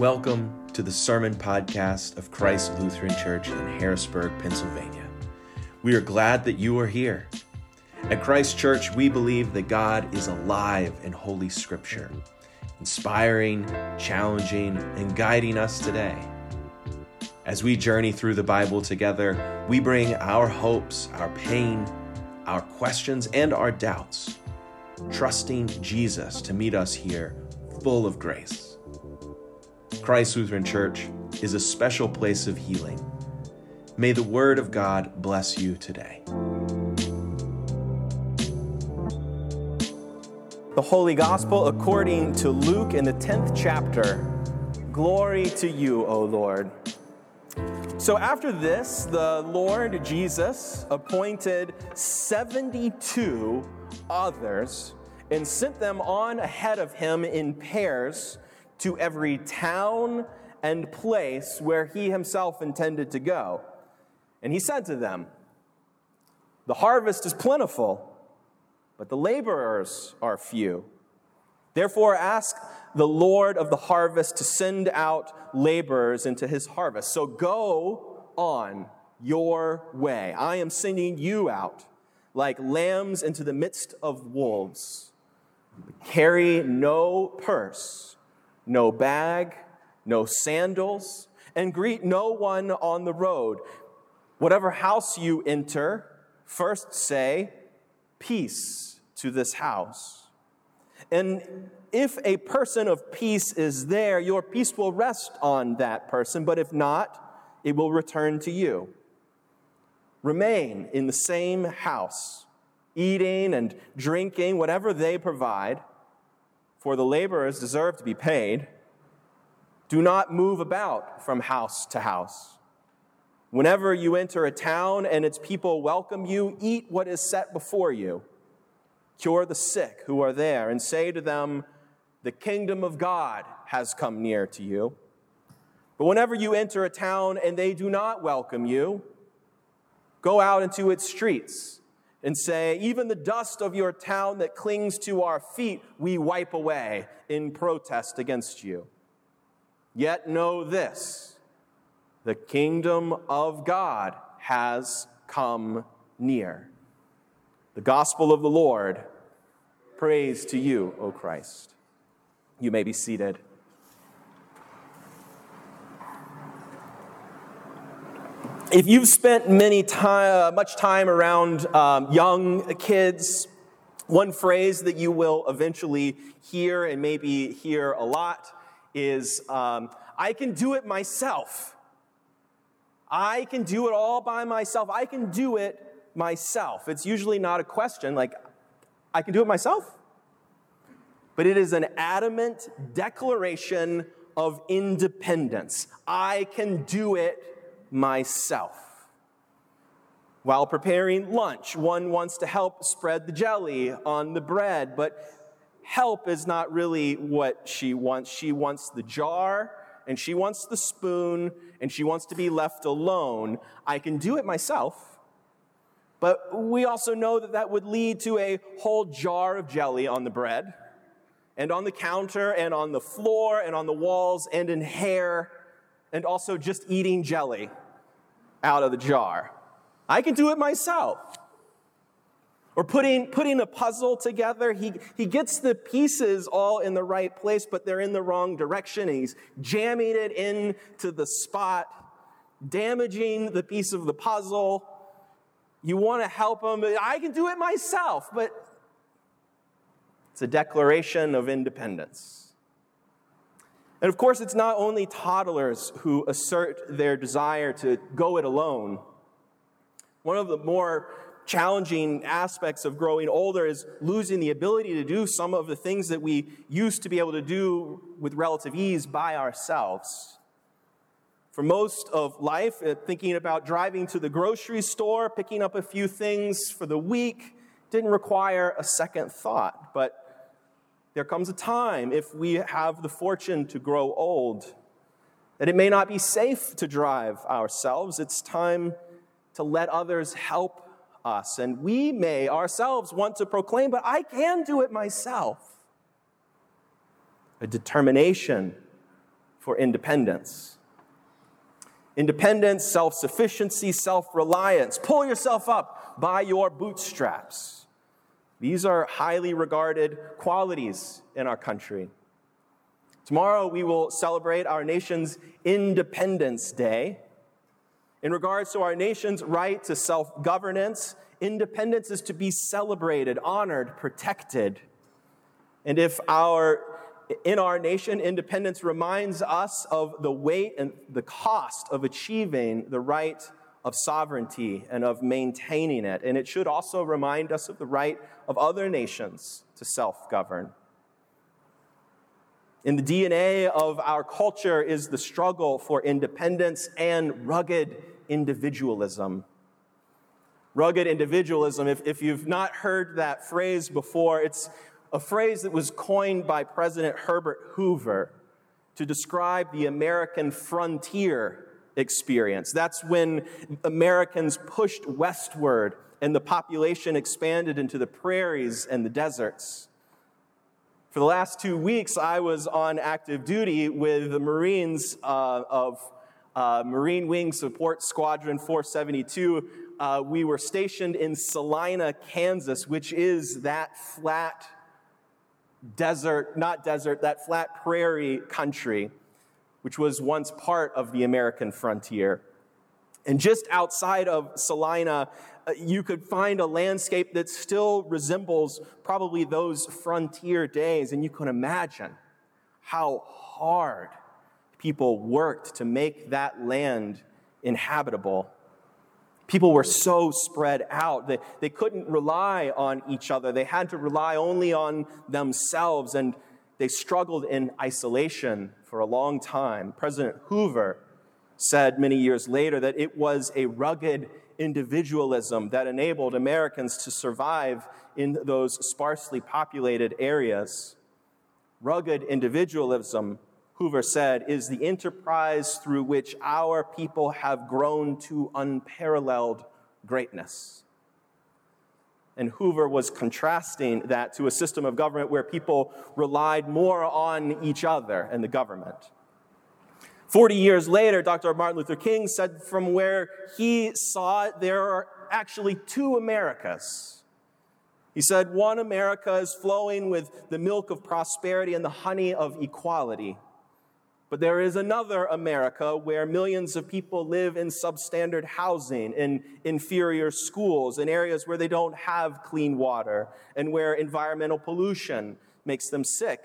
Welcome to the Sermon Podcast of Christ Lutheran Church in Harrisburg, Pennsylvania. We are glad that you are here. At Christ Church, we believe that God is alive in Holy Scripture, inspiring, challenging, and guiding us today. As we journey through the Bible together, we bring our hopes, our pain, our questions, and our doubts, trusting Jesus to meet us here full of grace. Christ Lutheran Church is a special place of healing. May the Word of God bless you today. The Holy Gospel according to Luke in the 10th chapter. Glory to you, O Lord. So after this, the Lord Jesus appointed 72 others and sent them on ahead of him in pairs to every town and place where he himself intended to go. And he said to them, The harvest is plentiful, but the laborers are few. Therefore, ask the Lord of the harvest to send out laborers into his harvest. So go on your way. I am sending you out like lambs into the midst of wolves. Carry no purse, no bag, no sandals, and greet no one on the road. Whatever house you enter, first say, Peace to this house. And if a person of peace is there, your peace will rest on that person, but if not, it will return to you. Remain in the same house, eating and drinking whatever they provide, for the laborers deserve to be paid. Do not move about from house to house. Whenever you enter a town and its people welcome you, eat what is set before you. Cure the sick who are there and say to them, The kingdom of God has come near to you. But whenever you enter a town and they do not welcome you, go out into its streets and say, Even the dust of your town that clings to our feet, we wipe away in protest against you. Yet know this the kingdom of God has come near. The gospel of the Lord. Praise to you, O Christ. You may be seated. If you've spent many time, much time around um, young kids, one phrase that you will eventually hear and maybe hear a lot is, um, I can do it myself. I can do it all by myself. I can do it myself. It's usually not a question like, I can do it myself. But it is an adamant declaration of independence. I can do it myself. While preparing lunch, one wants to help spread the jelly on the bread, but help is not really what she wants. She wants the jar and she wants the spoon and she wants to be left alone. I can do it myself. But we also know that that would lead to a whole jar of jelly on the bread and on the counter and on the floor and on the walls and in hair and also just eating jelly out of the jar. I can do it myself. Or putting, putting a puzzle together, he, he gets the pieces all in the right place, but they're in the wrong direction, he's jamming it into the spot, damaging the piece of the puzzle. You want to help him, I can do it myself, but it's a declaration of independence. And of course, it's not only toddlers who assert their desire to go it alone. One of the more challenging aspects of growing older is losing the ability to do some of the things that we used to be able to do with relative ease by ourselves. For most of life, uh, thinking about driving to the grocery store, picking up a few things for the week, didn't require a second thought. But there comes a time, if we have the fortune to grow old, that it may not be safe to drive ourselves. It's time to let others help us. And we may ourselves want to proclaim, but I can do it myself. A determination for independence. Independence, self sufficiency, self reliance. Pull yourself up by your bootstraps. These are highly regarded qualities in our country. Tomorrow we will celebrate our nation's Independence Day. In regards to our nation's right to self governance, independence is to be celebrated, honored, protected. And if our in our nation, independence reminds us of the weight and the cost of achieving the right of sovereignty and of maintaining it. And it should also remind us of the right of other nations to self govern. In the DNA of our culture is the struggle for independence and rugged individualism. Rugged individualism, if, if you've not heard that phrase before, it's a phrase that was coined by President Herbert Hoover to describe the American frontier experience. That's when Americans pushed westward and the population expanded into the prairies and the deserts. For the last two weeks, I was on active duty with the Marines uh, of uh, Marine Wing Support Squadron 472. Uh, we were stationed in Salina, Kansas, which is that flat desert, not desert, that flat prairie country, which was once part of the American frontier. And just outside of Salina, uh, you could find a landscape that still resembles probably those frontier days. And you can imagine how hard people worked to make that land inhabitable. People were so spread out that they couldn't rely on each other. They had to rely only on themselves, and they struggled in isolation for a long time. President Hoover said many years later that it was a rugged individualism that enabled Americans to survive in those sparsely populated areas. Rugged individualism Hoover said, is the enterprise through which our people have grown to unparalleled greatness. And Hoover was contrasting that to a system of government where people relied more on each other and the government. 40 years later, Dr. Martin Luther King said from where he saw it, there are actually two Americas. He said, one America is flowing with the milk of prosperity and the honey of equality. But there is another America where millions of people live in substandard housing, in inferior schools, in areas where they don't have clean water, and where environmental pollution makes them sick.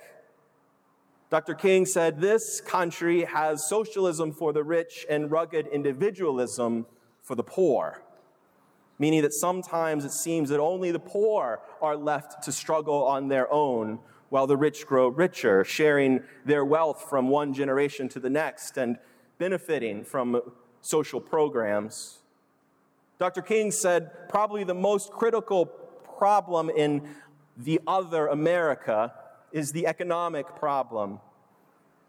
Dr. King said this country has socialism for the rich and rugged individualism for the poor, meaning that sometimes it seems that only the poor are left to struggle on their own while the rich grow richer, sharing their wealth from one generation to the next and benefiting from social programs. Dr. King said probably the most critical problem in the other America is the economic problem.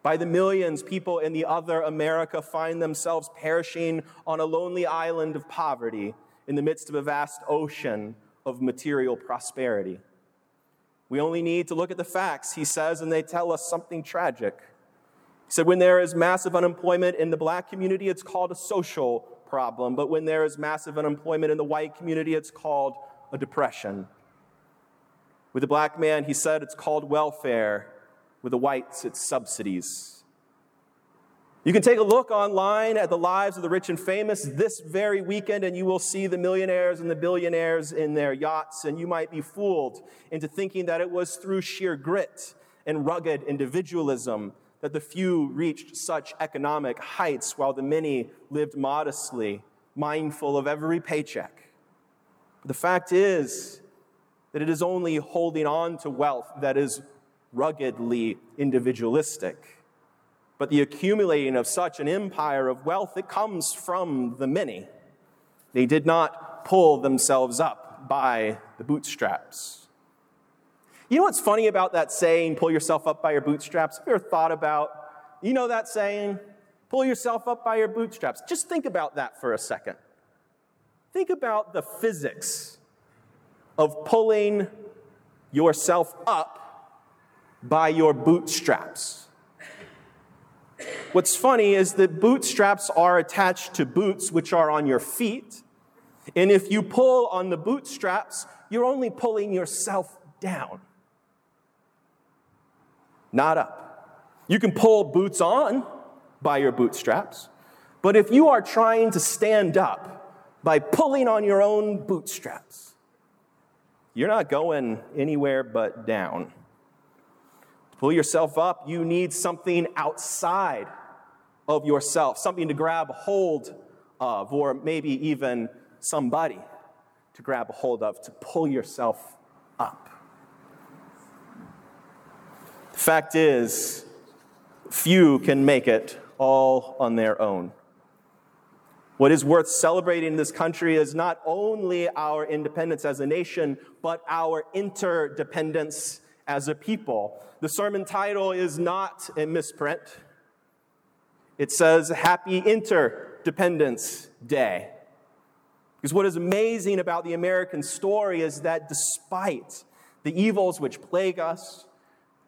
By the millions, people in the other America find themselves perishing on a lonely island of poverty in the midst of a vast ocean of material prosperity. We only need to look at the facts, he says, and they tell us something tragic. He said, when there is massive unemployment in the black community, it's called a social problem. But when there is massive unemployment in the white community, it's called a depression. With the black man, he said, it's called welfare. With the whites, it's subsidies. You can take a look online at the lives of the rich and famous this very weekend, and you will see the millionaires and the billionaires in their yachts, and you might be fooled into thinking that it was through sheer grit and rugged individualism that the few reached such economic heights while the many lived modestly, mindful of every paycheck. The fact is that it is only holding on to wealth that is ruggedly individualistic. But the accumulating of such an empire of wealth, it comes from the many. They did not pull themselves up by the bootstraps. You know what's funny about that saying, pull yourself up by your bootstraps? Have you ever thought about, you know that saying, pull yourself up by your bootstraps? Just think about that for a second. Think about the physics of pulling yourself up by your bootstraps. What's funny is that bootstraps are attached to boots, which are on your feet. And if you pull on the bootstraps, you're only pulling yourself down, not up. You can pull boots on by your bootstraps, but if you are trying to stand up by pulling on your own bootstraps, you're not going anywhere but down. Pull yourself up, you need something outside of yourself, something to grab hold of, or maybe even somebody to grab a hold of to pull yourself up. The fact is, few can make it all on their own. What is worth celebrating in this country is not only our independence as a nation, but our interdependence as a people. The sermon title is not a misprint. It says Happy Interdependence Day. Because what is amazing about the American story is that despite the evils which plague us,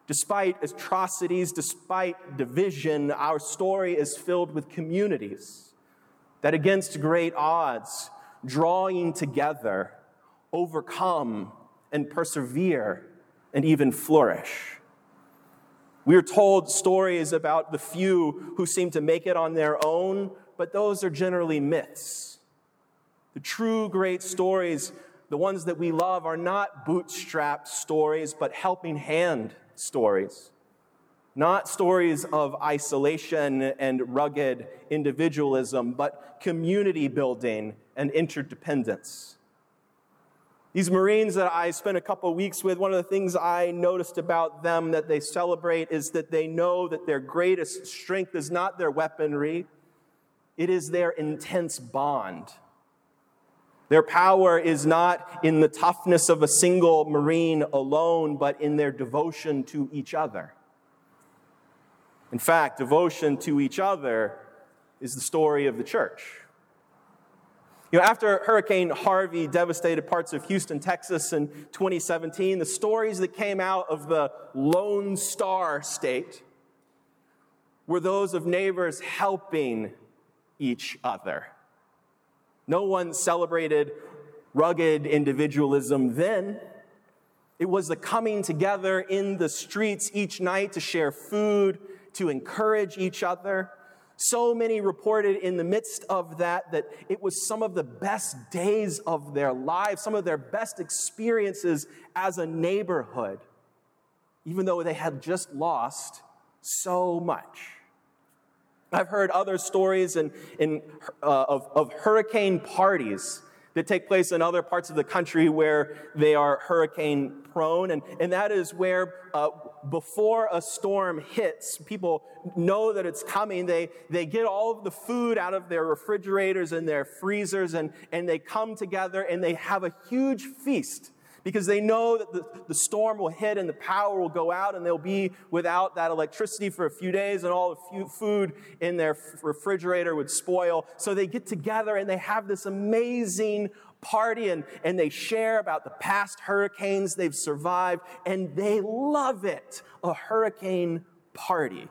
despite atrocities, despite division, our story is filled with communities that, against great odds, drawing together, overcome and persevere and even flourish. We are told stories about the few who seem to make it on their own, but those are generally myths. The true great stories, the ones that we love, are not bootstrap stories, but helping hand stories. Not stories of isolation and rugged individualism, but community building and interdependence. These Marines that I spent a couple weeks with, one of the things I noticed about them that they celebrate is that they know that their greatest strength is not their weaponry, it is their intense bond their power is not in the toughness of a single Marine alone, but in their devotion to each other. In fact, devotion to each other is the story of the church. You know, after Hurricane Harvey devastated parts of Houston, Texas in 2017, the stories that came out of the Lone Star State were those of neighbors helping each other. No one celebrated rugged individualism then. It was the coming together in the streets each night to share food, to encourage each other. So many reported in the midst of that that it was some of the best days of their lives, some of their best experiences as a neighborhood, even though they had just lost so much. I've heard other stories in, in, uh, of, of hurricane parties that take place in other parts of the country where they are hurricane prone. And, and that is where, uh, before a storm hits, people know that it's coming. They, they get all of the food out of their refrigerators and their freezers, and, and they come together and they have a huge feast because they know that the, the storm will hit and the power will go out and they'll be without that electricity for a few days and all the food in their refrigerator would spoil. So they get together and they have this amazing party and, and they share about the past hurricanes they've survived and they love it. A hurricane party.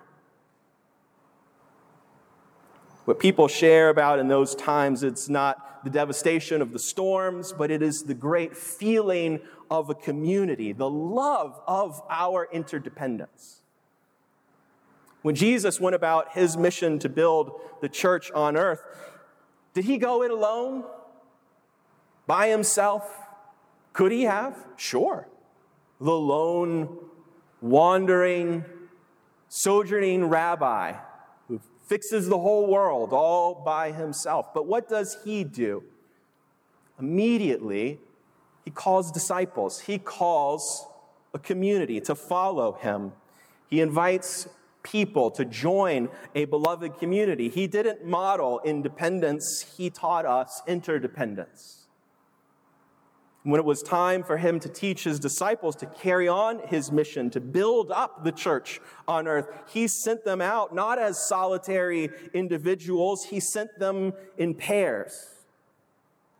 What people share about in those times, it's not the devastation of the storms, but it is the great feeling of a community, the love of our interdependence. When Jesus went about his mission to build the church on earth, did he go it alone? By himself? Could he have? Sure. The lone, wandering, sojourning rabbi fixes the whole world all by himself. But what does he do? Immediately, he calls disciples, he calls a community to follow him. He invites people to join a beloved community. He didn't model independence, he taught us interdependence. When it was time for him to teach his disciples to carry on his mission, to build up the church on earth, he sent them out not as solitary individuals, he sent them in pairs,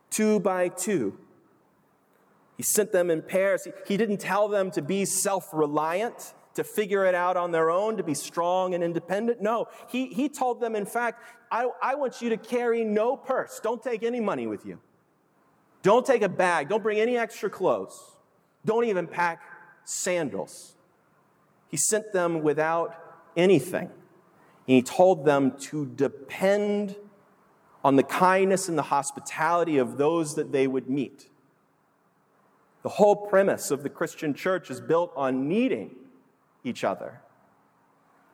two by two. He sent them in pairs. He didn't tell them to be self reliant, to figure it out on their own, to be strong and independent. No, he, he told them, in fact, I, I want you to carry no purse. Don't take any money with you. Don't take a bag. Don't bring any extra clothes. Don't even pack sandals. He sent them without anything. And he told them to depend on the kindness and the hospitality of those that they would meet. The whole premise of the Christian church is built on needing each other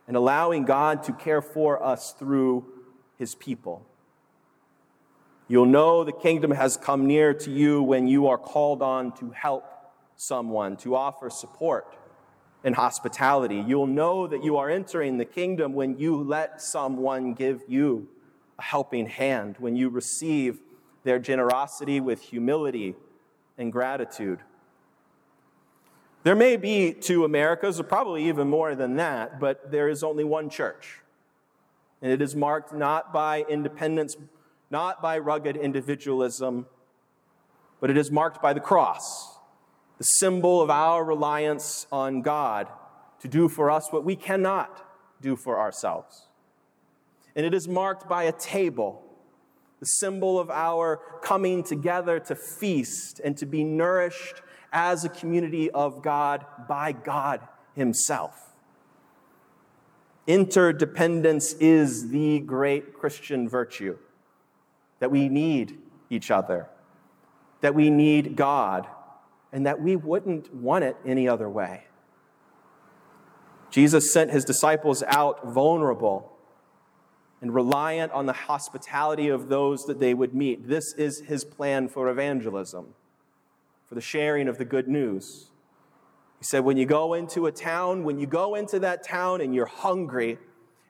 and allowing God to care for us through his people. You'll know the kingdom has come near to you when you are called on to help someone, to offer support and hospitality. You'll know that you are entering the kingdom when you let someone give you a helping hand, when you receive their generosity with humility and gratitude. There may be two Americas, or probably even more than that, but there is only one church. And it is marked not by independence, not by rugged individualism, but it is marked by the cross, the symbol of our reliance on God to do for us what we cannot do for ourselves. And it is marked by a table, the symbol of our coming together to feast and to be nourished as a community of God by God Himself. Interdependence is the great Christian virtue that we need each other, that we need God, and that we wouldn't want it any other way. Jesus sent his disciples out vulnerable and reliant on the hospitality of those that they would meet. This is his plan for evangelism for the sharing of the good news. He said, when you go into a town, when you go into that town and you're hungry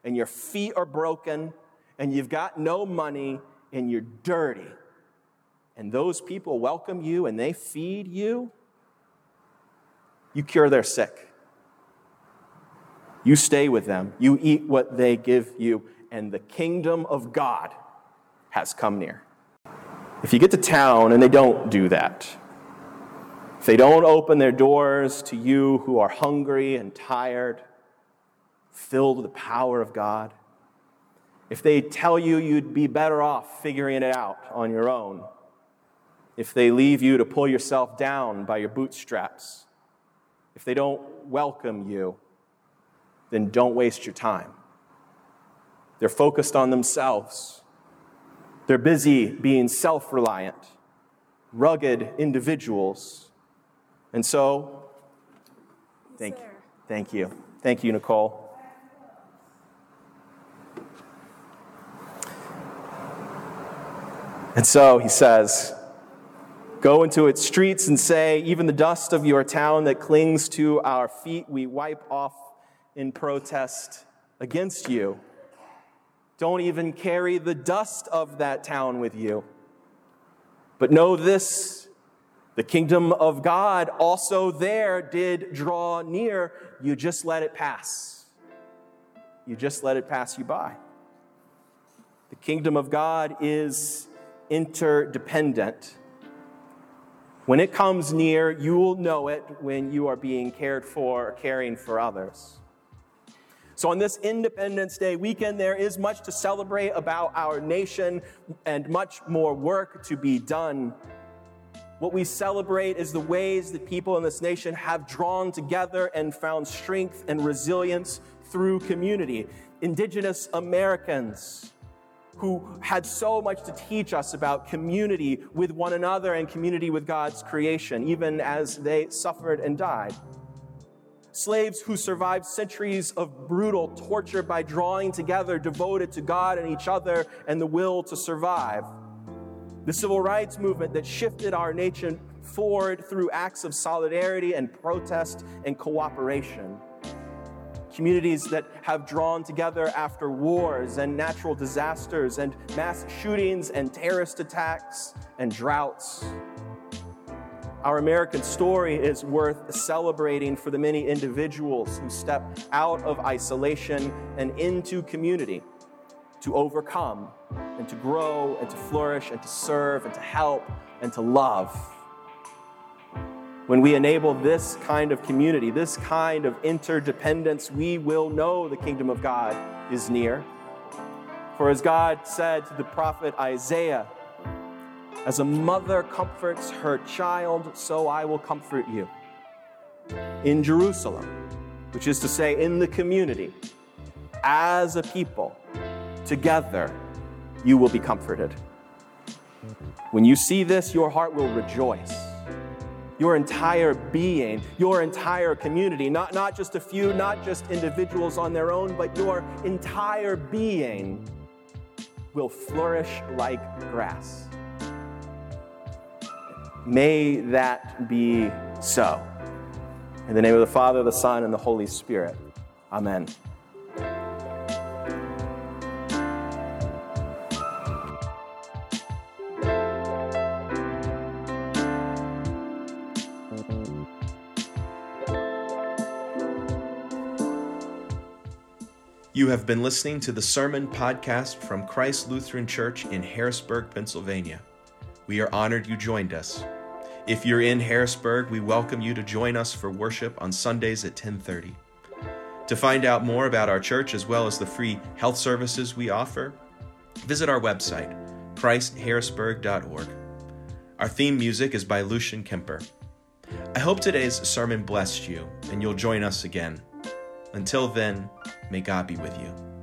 and your feet are broken and you've got no money and you're dirty, and those people welcome you and they feed you, you cure their sick. You stay with them. You eat what they give you, and the kingdom of God has come near. If you get to town and they don't do that, if they don't open their doors to you who are hungry and tired, filled with the power of God, if they tell you you'd be better off figuring it out on your own, if they leave you to pull yourself down by your bootstraps, if they don't welcome you, then don't waste your time. They're focused on themselves. They're busy being self reliant, rugged individuals and so, thank, thank you. Thank you, Nicole. And so he says, Go into its streets and say, Even the dust of your town that clings to our feet, we wipe off in protest against you. Don't even carry the dust of that town with you. But know this the kingdom of God also there did draw near. You just let it pass. You just let it pass you by. The kingdom of God is interdependent. When it comes near, you will know it when you are being cared for or caring for others. So, on this Independence Day weekend, there is much to celebrate about our nation and much more work to be done. What we celebrate is the ways that people in this nation have drawn together and found strength and resilience through community. Indigenous Americans who had so much to teach us about community with one another and community with God's creation, even as they suffered and died. Slaves who survived centuries of brutal torture by drawing together, devoted to God and each other and the will to survive the civil rights movement that shifted our nation forward through acts of solidarity and protest and cooperation. Communities that have drawn together after wars and natural disasters and mass shootings and terrorist attacks and droughts. Our American story is worth celebrating for the many individuals who step out of isolation and into community to overcome and to grow and to flourish and to serve and to help and to love. When we enable this kind of community, this kind of interdependence, we will know the kingdom of God is near. For as God said to the prophet Isaiah, as a mother comforts her child, so I will comfort you. In Jerusalem, which is to say, in the community, as a people, together, you will be comforted. When you see this, your heart will rejoice. Your entire being, your entire community, not, not just a few, not just individuals on their own, but your entire being will flourish like grass. May that be so. In the name of the Father, the Son, and the Holy Spirit. Amen. You have been listening to the Sermon Podcast from Christ Lutheran Church in Harrisburg, Pennsylvania. We are honored you joined us. If you're in Harrisburg, we welcome you to join us for worship on Sundays at 1030. To find out more about our church as well as the free health services we offer, visit our website, christharrisburg.org. Our theme music is by Lucian Kemper. I hope today's sermon blessed you and you'll join us again. Until then, may God be with you.